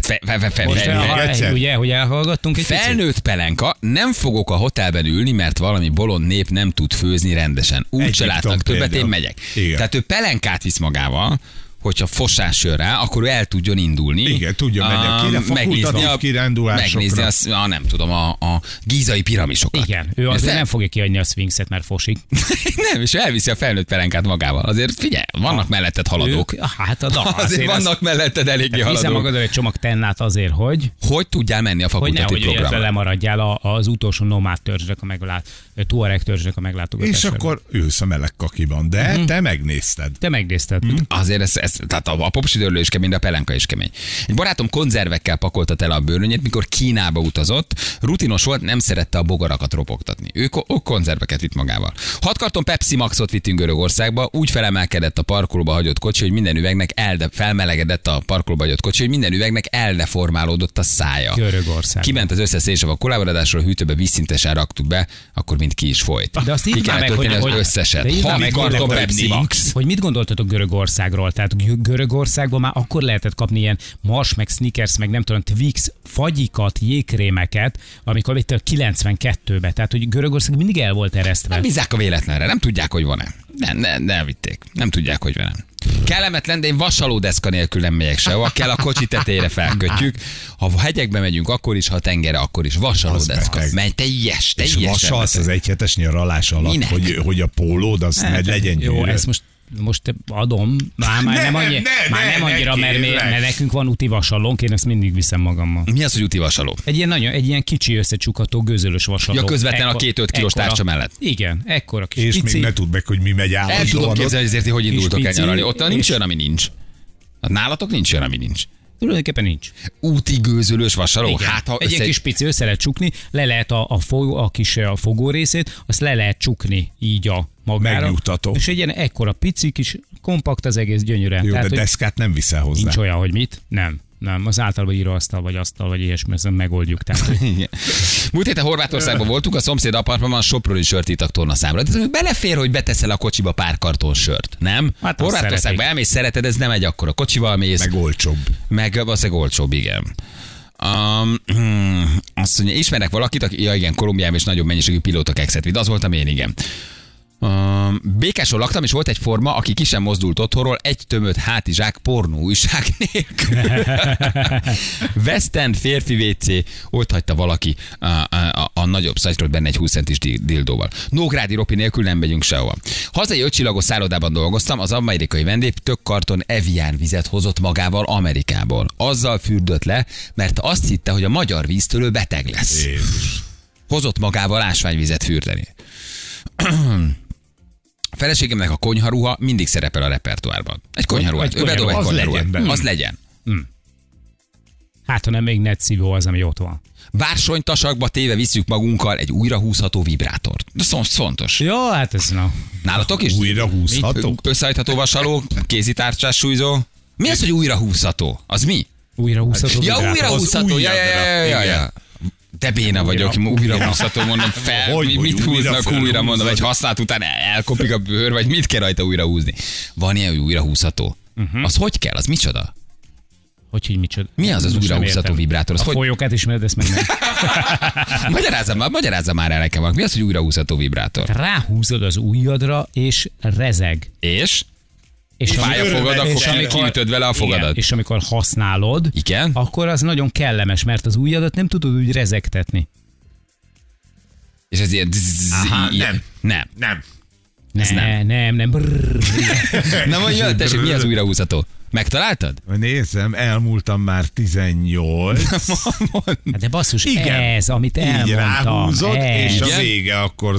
Tehát fe, fe, fe, fe, Most fe, ha, egyszer. ugye, hogy elhallgattunk egy picit? Felnőtt pelenka, nem fogok a hotelben ülni, mert valami bolond nép nem tud főzni rendesen. Úgy se látnak többet, én megyek. Igen. Tehát ő pelenkát visz magával, hogyha fosás jön rá, akkor ő el tudjon indulni. Igen, tudjon menni a kire- fakultatív kirándulásokra. megnézni azt, a, nem tudom, a, a gízai piramisokat. Igen, ő azért Fel- nem fogja kiadni a Sphinxet, mert fosik. [laughs] nem, és elviszi a felnőtt pelenkát magával. Azért figyelj, vannak melletted haladók. Ők, hát a da, [laughs] Azért vannak melletted eléggé Hiszen haladók. magadon egy csomag tennát azért, hogy Hogy tudjál menni a hogy fakultatív nehogy programra? életre lemaradjál a- az utolsó nomád törzsnek a meglát, tuareg törzsnek a És meglátogatására. akkor ülsz a meleg kakiban, de Mhm. te megnézted. Te megnézted. Azért ez, ez tehát a, a popsidőrlő is kemény, de a pelenka is kemény. Egy barátom konzervekkel pakolta tele a bőrönyét, mikor Kínába utazott. Rutinos volt, nem szerette a bogarakat ropogtatni. Ő, ő konzerveket vitt magával. Hat karton Pepsi Maxot vittünk Görögországba, úgy felemelkedett a parkolóba hagyott kocsi, hogy minden üvegnek elde, felmelegedett a parkolóba hagyott kocsi, hogy minden üvegnek eldeformálódott a szája. Görögország. Kiment az összes szénsav a kolábradásról, a hűtőbe vízszintesen raktuk be, akkor mind ki is folyt. De azt kellett meg, hogy, az hogy, összeset. de meg, hogy- Pepsi Max. Hogy mit gondoltatok Görögországról? Tehát Görögországban már akkor lehetett kapni ilyen Mars, meg Snickers, meg nem tudom, Twix, fagyikat, jégkrémeket, amikor itt a 92-be. Tehát, hogy Görögország mindig el volt eresztve. Nem bízzák a véletlenre, nem tudják, hogy van-e. Nem, nem, nem vitték. Nem tudják, hogy van-e. Kellemetlen, de én vasaló deszka nélkül nem megyek sehova. Kell a kocsi tetejére felkötjük. Ha a hegyekbe megyünk, akkor is, ha a tengerre, akkor is. Vasaló Az deszka. beteg. Menj, teljes, És teljes. vasalsz az egyhetes nyaralás alatt, Minek? hogy, hogy a pólód az ne legyen Jó, gyűrű. ezt most most adom, már, már Ne, nem, ne, annyi, ne, már ne, nem ne, annyira, mert, mi, kérlek. mert nekünk van úti vasallónk, én ezt mindig viszem magammal. Mi az, hogy úti vasaló? Egy ilyen, nagyon, egy ilyen kicsi összecsukható gőzölös vasalló. Ja, közvetlen a két öt kilós ekkora- tárcsa mellett. Igen, ekkora kis És pici. még ne tudd meg, hogy mi megy El tudom állandóan. képzelni, hogy ezért, hogy indultok el nyaralni. Ott nincs olyan, ami nincs. Hát nálatok nincs olyan, ami nincs. Tulajdonképpen nincs. Úti gőzölős vasaló? Igen. Hát, ha egy össze... kis pici össze lehet csukni, le lehet a, a, fog, a kis a fogó részét, azt le lehet csukni így a magára. Megnyugtató. És egy ilyen ekkora pici kis, kompakt az egész gyönyörűen. Jó, de hogy deszkát nem viszel hozzá. nincs olyan, hogy mit? Nem. Nem, az általában íróasztal, vagy asztal, vagy ilyesmi, ezt megoldjuk. Tehát, [laughs] Igen. Múlt héten Horvátországban voltunk, a szomszéd apartmanban soproni sört ittak tornaszámra. De belefér, hogy beteszel a kocsiba pár karton sört, nem? Hát Horvátországban elmész, szereted, ez nem egy akkora kocsival mész, Meg olcsóbb. meg valószínűleg olcsóbb, igen. Um, hmm, azt mondja, ismerek valakit, aki, ja igen, Kolumbiában is nagyobb mennyiségű pilóta kekszet vitt. Az voltam én, igen. Um, Békáson laktam, és volt egy forma, aki ki sem mozdult otthonról, egy tömött hátizsák pornó újság [laughs] nélkül. [laughs] West End férfi WC, ott hagyta valaki a, a, a, nagyobb szatyról benne egy 20 centis di- dildóval. Nógrádi Ropi nélkül nem megyünk sehova. Hazai ötcsillagos szállodában dolgoztam, az amerikai vendég tök karton Evian vizet hozott magával Amerikából. Azzal fürdött le, mert azt hitte, hogy a magyar víztől beteg lesz. Jézus. Hozott magával ásványvizet fürdeni. [clears throat] A feleségemnek a konyharuha mindig szerepel a repertoárban. Egy konyharuhát. egy Ő bedob egy konyharuha, az legyen benne. Az legyen. hát, ha nem még netszívó az, ami ott van. Bársonytasakba téve visszük magunkkal egy újra húzható vibrátort. De szon- fontos. Ja, hát ez na. Nálatok is? Újra húzható? Összehajtható vasaló, kézitárcsás súlyzó. Mi az, hogy újra húzható? Az mi? Újra húzható. Ja, vibrátor. újra az húzható. Ja, ja, ja, ja, ja, De béna vagyok, újra húzható, mondom fel, Hogy, mi- hogy mit újra húznak újra, felhúzod? mondom, egy használt után elkopik a bőr, vagy mit kell rajta újra húzni. Van ilyen, hogy újra húzható? Az hogy kell? Az micsoda? Hogy, hogy micsoda? Mi az az újra nem húzható értem. vibrátor? Az A hogy- folyókát ismered, ezt meg nem. [laughs] Magyarázza már, magyarázza már el nekem, mi az, hogy újra húzható vibrátor? Ráhúzod az ujjadra, és rezeg. És? És Fáj a fogad, akkor és ki- kiütöd vele a fogadat. Igen, és amikor használod, Igen? akkor az nagyon kellemes, mert az ujjadat nem tudod úgy rezegtetni. És ez ilyen... Aha, ilyen- Nem. Nem. Ne, Ez nem, nem. nem, nem. Brrr. Na mondja, tessék, mi az újra húzható? Megtaláltad? Nézem, elmúltam már 18. [laughs] Hát De basszus, Igen. ez, amit Így elmondtam. ráhúzod, ez. és a vége akkor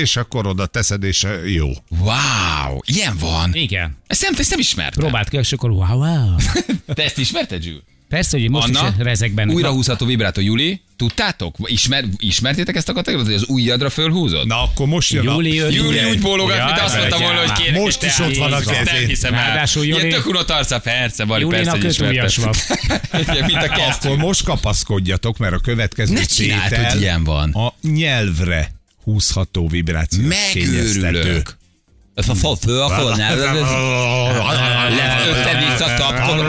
és akkor oda teszed, és jó. Wow, ilyen van. Igen. Ezt nem, ezt nem ismertem. Próbáld ki, és akkor wow, wow. [laughs] Te ezt ismerted, Zsül? Persze, hogy most Anna, is rezeg benne. újra Na, húzható vibrátor. Juli, tudtátok? Ismer, ismertétek ezt a kategóriát, hogy az ujjadra fölhúzod? Na, akkor most jön Júli, a... Júli, úgy bólogat, Ja, mint azt mondtam volna, hogy kérek. Most is ott van a Jézus, Nem kezén. hiszem el. Ráadásul Ilyen Júli- tök unott arca, persze, Bali, persze, hogy ismerted. van. Mint a kezd. Akkor most kapaszkodjatok, mert a következő Ne csináld, tétel hogy ilyen van. A nyelvre húzható vibráció. Megőrülök. Ez a fal föl, akkor ne. Lefőtte vissza, tapkod.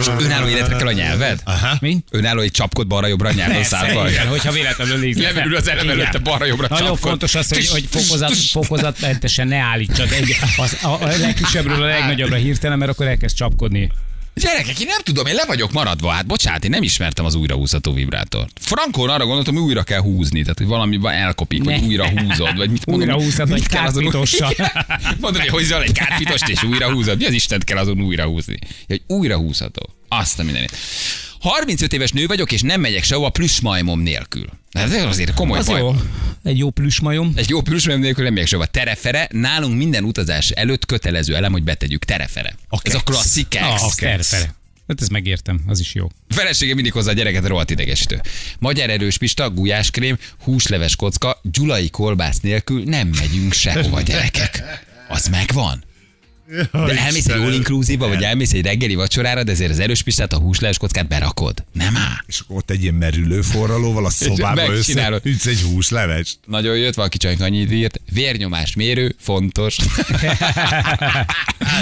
És önálló életre kell a nyelved? Aha. Mi? Önálló egy csapkod balra-jobbra a nyelven Persze, szállva. igen, hogyha véletlenül nézed. Lemerül az elem előtte balra-jobbra Nagyon csapkod. fontos az, hogy, hogy fokozat, fokozatmentesen ne állítsad egy, az, a, a legkisebbről a legnagyobbra hirtelen, mert akkor elkezd csapkodni. Gyerekek, én nem tudom, én le vagyok maradva. Hát bocsánat, én nem ismertem az újrahúzható vibrátort. Frankon arra gondoltam, hogy újra kell húzni, tehát hogy valami elkopik, Ne. újra húzod, vagy mit mondom, Újra húzod, vagy kárpitossal. [laughs] Mondod, hogy hozzá egy kárpitost és újra húzod. Mi az Istent kell azon újra húzni? Hogy újra húzható. Azt a mindenit. 35 éves nő vagyok, és nem megyek sehova plüssmajmom nélkül. Hát Ez azért komoly Az baj. jó. Egy jó plüsmajom. Egy jó plüssmajom nélkül nem megyek sehova. Terefere, nálunk minden utazás előtt kötelező elem, hogy betegyük terefere. A Ez a klasszik. Ah, keksz. terfele. Hát ezt megértem, az is jó. Felesége mindig hozza a gyereket, rohadt idegesítő. Magyar erős pista, gulyáskrém, húsleves kocka, gyulai kolbász nélkül nem megyünk sehova, gyerekek. Az megvan. De elmész egy all inclusive vagy elmész egy reggeli vacsorára, de ezért az erős pistát, a húsleves kockát berakod. Nem áll. És akkor ott egy ilyen merülő forralóval a szobába összeütsz egy húsleves. Nagyon jött, valaki csak annyit írt. Vérnyomás mérő, fontos. [laughs]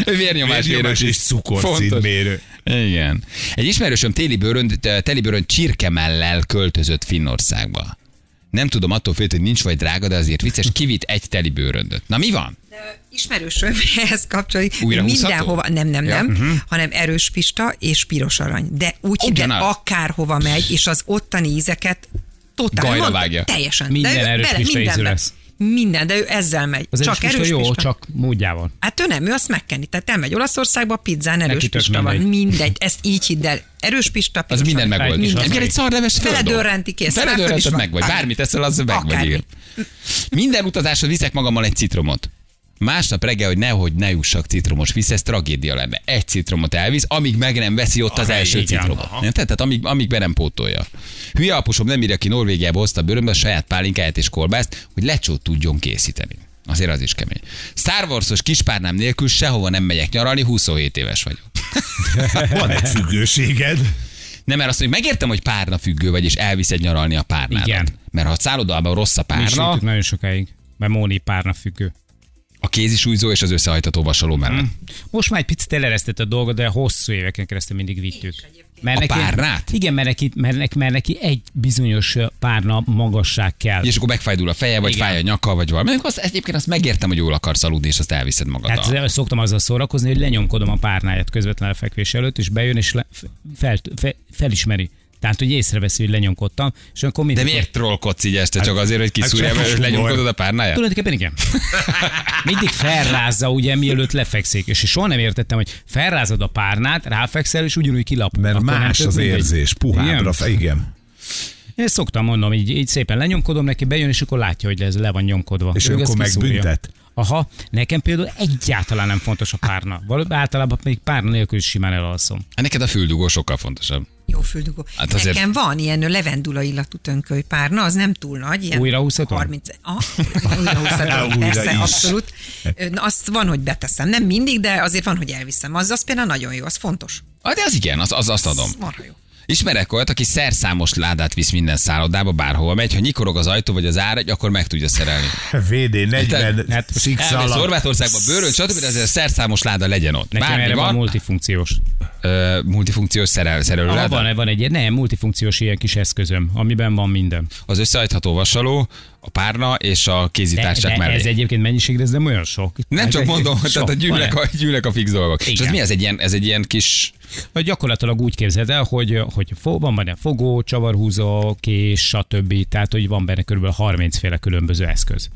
Vérnyomás mérő. Vérnyomás és cukorszintmérő. Igen. Egy ismerősöm téli bőrön, teli bőrön csirkemellel költözött Finnországba. Nem tudom, attól félt, hogy nincs vagy drága, de azért vicces, kivitt egy teli bőröndöt. Na mi van? Ismerősöm ehhez kapcsolódik. Újra Mindenhova, nem, nem, Ja, nem, mhm. hanem erős pista és piros arany. De úgy, hogy de Ugyanaz. akárhova megy, és az ottani ízeket totál Gajra mondta, vágja. Teljesen. Minden de erős pista ízű lesz. Minden, de ő ezzel megy. Az csak erős pista jó, pista. csak módjával. Hát ő nem, ő azt megkenni. Tehát elmegy Olaszországba, pizzán erős pista van. mindegy. Mindegy. Ezt így hidd el. Erős pista, Az piros minden arany. meg volt. Egy az szarleves Feledörrenti is Feledörrented meg vagy. Bármi. Bármit eszel, az meg vagy. Igen. Minden utazásra viszek magammal egy citromot. Másnap reggel, hogy nehogy ne jussak citromos víz, ez tragédia lenne. Egy citromot elvisz, amíg meg nem veszi ott az első igen, citromot. Nem? Tehát amíg, amíg be nem pótolja. Hülye apusom nem írja ki Norvégiába hozta bőrömbe a saját pálinkáját és kolbászt, hogy lecsót tudjon készíteni. Azért az is kemény. Star Wars-os kispárnám nélkül sehova nem megyek nyaralni, 27 éves vagyok. [laughs] Van egy függőséged. Nem, mert azt mondja, megértem, hogy párna függő vagy, és elviszed nyaralni a párnádat. Igen. Mert ha a szállodában rossz a Mi párna, írtuk nagyon sokáig. Mert Móni párna függő. A kézisújzó és az összehajtató vasaló mellett. Most már egy picit eleresztett a dolgot, de hosszú éveken keresztül mindig vittük. Mert A párnát? Igen, mert neki, mert, neki, mert neki egy bizonyos párna magasság kell. És akkor megfájdul a feje, vagy Igen. fáj a nyaka, vagy valami. Azt, egyébként azt megértem, hogy jól akarsz aludni, és azt elviszed magaddal. Hát szoktam azzal szórakozni, hogy lenyomkodom a párnáját közvetlenül a fekvés előtt, és bejön, és le, fel, fel, felismeri. Tehát, hogy észreveszi, hogy lenyomkodtam, és akkor De mindig... miért trollkodsz így este? Csak azért, hogy kiszúrja, hát és humor. lenyomkodod a párnáját? Tulajdonképpen igen. [laughs] Mindig felrázza, ugye, mielőtt lefekszik. És soha nem értettem, hogy felrázod a párnát, ráfekszel, és ugyanúgy kilap. Mert Akkor más az érzés, puhábbra. Igen. Igen. Én szoktam mondom, így, így szépen lenyomkodom neki, bejön, és akkor látja, hogy ez le van nyomkodva. És Ő akkor kiszúrja. megbüntet? Aha, nekem például egyáltalán nem fontos a párna. Valóban általában még párna nélkül is simán elalszom. Hát Neked a füldugó sokkal fontosabb. Jó füldugó. Hát Hát azért- Nekem van ilyen levendula illatú tönköly párna, az nem túl nagy. Ilyen Újra húzhatom? 30, ah, újra húzhatom, Újra persze, is. abszolút. Na, Azt van, hogy beteszem. Nem mindig, de azért van, hogy elviszem. Az, az például nagyon jó, az fontos. Ah, De az igen, az, az azt adom. Az marha jó. Ismerek olyat, aki szerszámos ládát visz minden szállodába, bárhova megy, ha nyikorog az ajtó vagy az áragy, akkor meg tudja szerelni. [laughs] VD 40 Hát, alatt. Horvátországba bőrön, stb., de azért szerszámos láda legyen ott. Nekem Bármi erre van van, multifunkciós. ö, multifunkciós szerel, szerelő Ah, láda. van, van egy nem, multifunkciós ilyen kis eszközöm, amiben van minden. Az összehajtható vasaló, a párna és a kézitársak mellé. ez egyébként mennyiségre, ez nem olyan sok. Nem Ez csak mondom, [laughs] hogy tehát a gyűlnek, a, gyűlnek a fix dolgok. És Igen. ez mi? Ez egy ilyen, ez egy ilyen kis... Vagy gyakorlatilag úgy képzeld el, hogy, hogy van benne fogó, csavarhúzó, kés, stb. Tehát, hogy van benne kb. 30 féle különböző eszköz.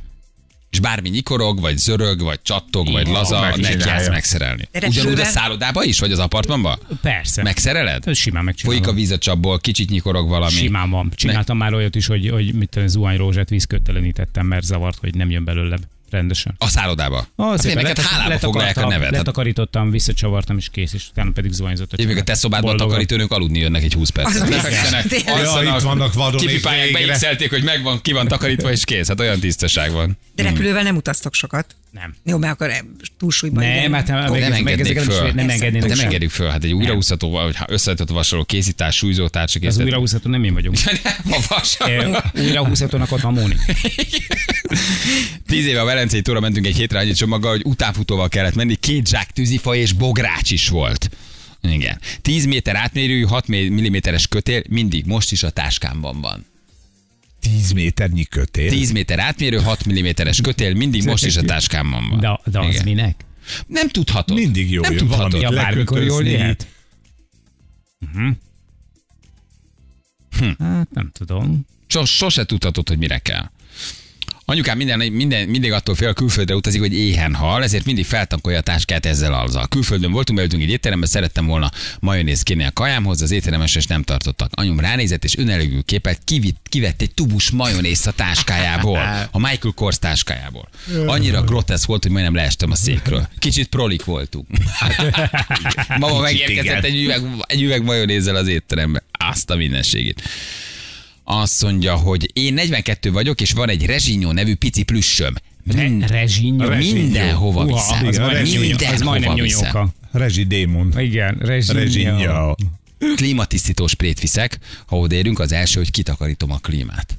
És bármi nyikorog, vagy zörög, vagy csattog, vagy Igen, laza, megcsinálja. neki ezt megszerelni. Ugyanúgy a szállodába is, vagy az apartmanban? Persze. Megszereled? Ez simán megcsinálom. Folyik a víz a csapból, kicsit nyikorog valami. Simán van. Csináltam már olyat is, hogy, hogy mit tudom, zuhanyrózsát vízkötelenítettem, mert zavart, hogy nem jön belőle rendesen. A szállodába. Ah, Hát szépen neked hálába foglalják a nevet. Hát, Letakarítottam, visszacsavartam, és kész, és utána pedig zuhanyzott a Egyébként a te szobádban takarítőnök aludni jönnek egy 20 percet. Az Lefekszenek, alszanak, vannak kipipálják, végre. beigszelték, hogy megvan, ki van takarítva, és kész. Hát olyan tisztaság van. De repülővel nem utaztok sokat. Nem. Jó, mert akkor túlsúlyban. Nem, igen. hát nem, nem meg, meg engednék ezeket nem, föl. nem Persze. engednének Nem engedjük föl, hát egy újraúszható, vagy összetetett vasaló készítás, súlyzó társak. Az újrahúzható nem én vagyok. [laughs] A vasaló. Újrahúzhatónak ott van Móni. Tíz éve a Velencei tóra mentünk egy hétre annyi csomaggal, hogy utánfutóval kellett menni, két zsák tűzifa és bogrács is volt. Igen. 10 méter átmérőjű, 6 mm-es kötél mindig most is a táskámban van. 10 méternyi kötél. 10 méter átmérő, 6 mm-es kötél mindig most is a táskámban van. De, de az Igen. minek? Nem tudhatod. Mindig jó Nem jön tudhatod. Ja, bármikor jól jöhet. Hát nem tudom. Sos, sose tudhatod, hogy mire kell. Anyukám minden, minden, mindig attól fél, külföldre utazik, hogy éhen hal, ezért mindig feltankolja a táskát ezzel azzal. Külföldön voltunk, beültünk egy étterembe, szerettem volna majonéz kérni a kajámhoz, az étteremes és nem tartottak. Anyum ránézett, és önelőgül képelt, kivitt, kivett egy tubus majonézt a táskájából, [laughs] a Michael Kors táskájából. Annyira grotesz volt, hogy majdnem leestem a székről. Kicsit prolik voltunk. [laughs] Mama megérkezett egy üveg, egy üveg majonézzel az étterembe. Azt a mindenségét. Azt mondja, hogy én 42 vagyok, és van egy Rezsinyó nevű pici plüssöm. Mind, Re- rezsinyó. mindenhova Uha, viszem. az majdnem nyújó- az Mindenhova majdnem viszem. nyújóka. Rezsi démon. Igen, rezsinyó. Klímatisztító sprét viszek, ha odaérünk, az első, hogy kitakarítom a klímát.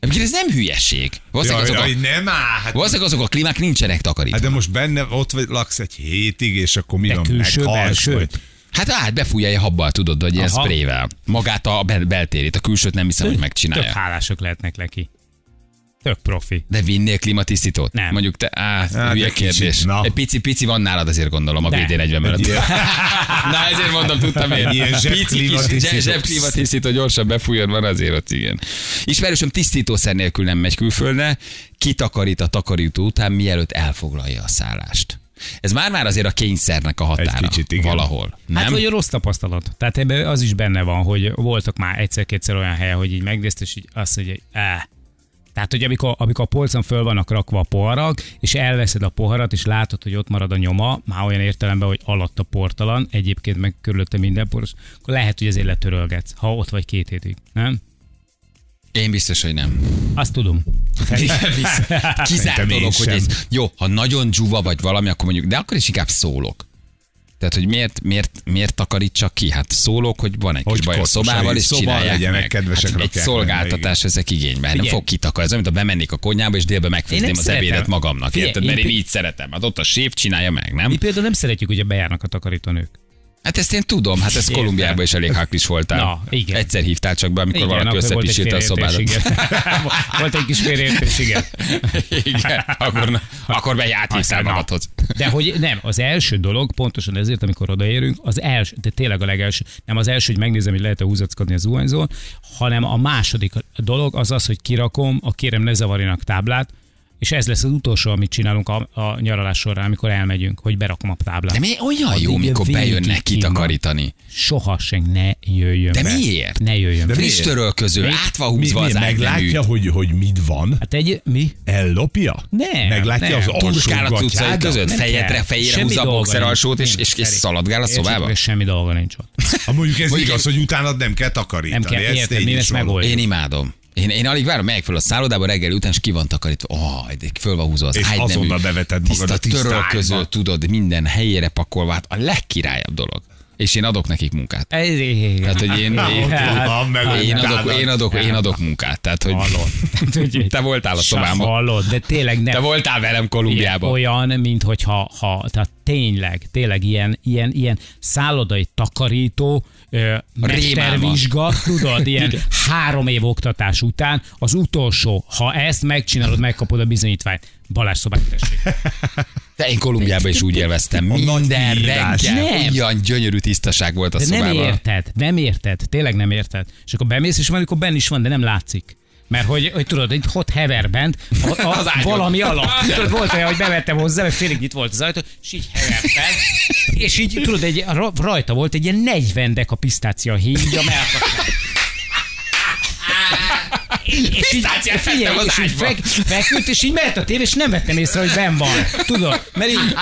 Egyébként ez nem hülyeség. Valószínűleg azok, Jaj, a, nem áll. Hát, valószínűleg azok a klímák nincsenek takarítva. hát de most benne ott vagy, laksz egy hétig, és akkor mi van, külső, meghalsz, belső? vagy- Hát át befújja habbal, tudod, vagy ilyen Aha. sprével. Magát a bel- beltérét, a külsőt nem hiszem, hogy Tök megcsinálja. hálások lehetnek neki. Tök profi. De vinnél klímatisztítót? Nem. Mondjuk te, á, Hát, hülye kérdés. na. Egy pici, pici van nálad, azért gondolom a De. BD40 mellett. [laughs] Na ezért mondom, tudtam én. Ilyen zsebklímatisztító gyorsan befújjon, van azért ott, igen. Ismerősöm tisztítószer nélkül nem megy külföldre, kitakarít a takarító után, mielőtt elfoglalja a szállást. Ez már-már azért a kényszernek a határa. Egy kicsit, igen. Valahol. Nem? Hát vagy a rossz tapasztalat. Tehát ebben az is benne van, hogy voltak már egyszer-kétszer olyan helyen, hogy így megnézte, és így azt mondja, hogy áh. Tehát, hogy amikor, amikor a polcon föl vannak rakva a poharak, és elveszed a poharat, és látod, hogy ott marad a nyoma, már olyan értelemben, hogy alatt a portalan, egyébként meg körülötte minden poros, akkor lehet, hogy ezért letörölgetsz, ha ott vagy két hétig. Nem? Én biztos, hogy nem. Azt tudom. [laughs] [laughs] Kizárt dolog, hogy ez, jó, ha nagyon dzsuva vagy valami, akkor mondjuk, de akkor is inkább szólok. Tehát, hogy miért, miért, miért takarítsak ki? Hát szólok, hogy van egy kis Hogy baj a szobával, és szóval csinálják legyenek meg. kedvesek, hát, egy szolgáltatás benne, ezek igénybe. Hát nem fog kitakarni. Ez olyan, mint ha bemennék a konyhába, és délbe megfőzném az ebédet szeretem. magamnak. Figyelj, Érted? Mert én én így szeretem. Hát ott a séf csinálja meg, nem? Mi például nem szeretjük, hogy bejárnak a takarítónők. Hát ezt én tudom, hát ez. Kolumbiában is elég haklis voltál. Na, igen. Egyszer hívtál csak be, amikor valaki volt egy összepisílte a szobádat. igen. [laughs] volt egy kis félreértés, igen. Igen, akkor, akkor be na. magadhoz. De hogy nem, az első dolog, pontosan ezért, amikor odaérünk, az első, de tényleg a legelső, nem az első, hogy megnézem, hogy lehet-e húzackodni az zuhanyzón, hanem a második dolog az az, hogy kirakom a kérem ne zavarjanak táblát, és ez lesz az utolsó, amit csinálunk a, a nyaralás során, amikor elmegyünk, hogy berakom a táblát. De mi olyan jó, mikor bejönnek van. kitakarítani. Soha sen ne jöjjön De be. miért? Ne jöjjön be. Friss törölköző, átva Mi, húzva mi, az meglátja, hogy, hogy mit van? Hát egy, mi? Ellopja? Nem, Meglátja nem. az alsó gatyádat? között, fejedre, fejére húzza a dolga boxeralsót, és, és, és szaladgál a szobába? Semmi dolga nincs ott. [laughs] Ha mondjuk ez igaz, hogy utána nem kell takarítani. Nem kell, ezt érted, én ezt. Én imádom. Én, én alig várom, megyek fel a szállodába reggel után, és ki van takarítva. Oh, föl van húzva az És ágynemű. azonnal beveted magad a tiszta tiszta törölköző, ágyba. tudod, minden helyére pakolva. Hát a legkirályabb dolog. És én adok nekik munkát. Ez, Tehát, hogy én, [laughs] én, Tudom, meg én, adok, én, adok, én adok munkát. Tehát, hogy Hallod. [laughs] te voltál a szobámban. Hallod, de tényleg nem. Te voltál velem Kolumbiában. Olyan, mint hogyha ha, tehát tényleg, tényleg ilyen, ilyen, ilyen szállodai takarító, ö, mestervizsga, tudod, [laughs] ilyen három év oktatás után, az utolsó, ha ezt megcsinálod, megkapod a bizonyítványt. Balázs szobát tessék. De én Kolumbiában is úgy élveztem. Minden reggel Nem. olyan gyönyörű tisztaság volt a De nem szobában. érted, nem érted, tényleg nem érted. És akkor bemész, és van, amikor benn is van, de nem látszik. Mert hogy, hogy tudod, egy hot hever bent, a, a, [laughs] Az valami alatt. Tudod, volt olyan, hogy bevettem hozzá, mert félig nyit volt az ajtó, és így hevertem. És így, tudod, egy, ra- rajta volt egy ilyen 40 dek a pisztácia így a melkasán. És így, figyelj, és így fek, feküdt, és így ment a tévé, és nem vettem észre, hogy ben van. Tudod, mert így, [laughs]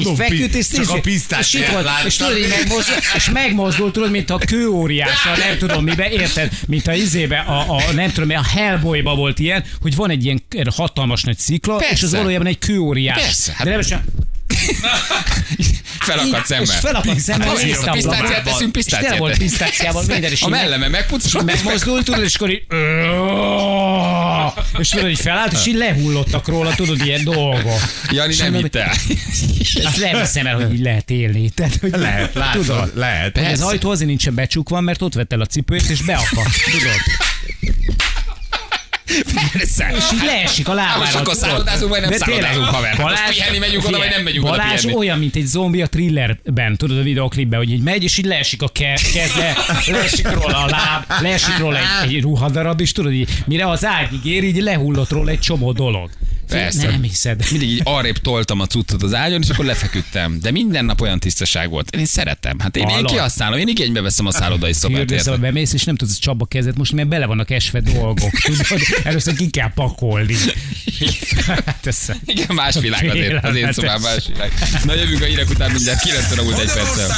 így feküdt, és, csak a és, itt volt, és tudod, így megmozdult, és megmozdult, tudod, mint a kőóriással, nem tudom mibe, érted? Mint a izébe, a, a nem tudom, a Hellboyba volt ilyen, hogy van egy ilyen hatalmas nagy szikla, Persze. és az valójában egy kőóriás. Persze, hát- De nem sem, [laughs] Felakadt és szemmel. felakadt Hát, nézte a pisztáciát teszünk, És tele pisztáciát volt teszünk. pisztáciával, minden, és A így melleme megpucolom, megmozdult, tudod, és akkor így... És tudod, hogy felállt, és így lehullottak róla, tudod, ilyen dolgok. Jani És nem hitte. Azt nem hiszem el, hogy így lehet élni. Tehát, hogy Lehet, látod, tudod, lehet. Persze. ajtó azért nincsen becsukva, mert ott vett el a cipőt, és beakadt. Tudod? Persze. És így leesik a lábára. most akkor szállodázunk, vagy nem szállodázunk, haver? Hát most pihenni megyünk oda, vagy nem megyünk oda Balázs pihenni? olyan, mint egy zombi a thrillerben, tudod a videoklipben, hogy így megy, és így leesik a ke- keze, leesik róla a láb, leesik róla egy, egy ruhadarab, és tudod, így, mire az ágyig ér, így lehullott róla egy csomó dolog. Persze. Nem hiszed. Mindig így arrébb toltam a cuccot az ágyon, és akkor lefeküdtem. De minden nap olyan tisztaság volt. Én szeretem. Hát én, én Hallod? kihasználom, én igénybe veszem a szállodai szobát. Fürdőszobába érted? bemész, és nem tudsz csapba kezet most, mert bele vannak esve dolgok. Tudod? Először ki kell pakolni. Hát ez... Igen, más világ azért. Az én szobám más világ. Na jövünk a hírek után mindjárt 9 óra múlt egy perccel.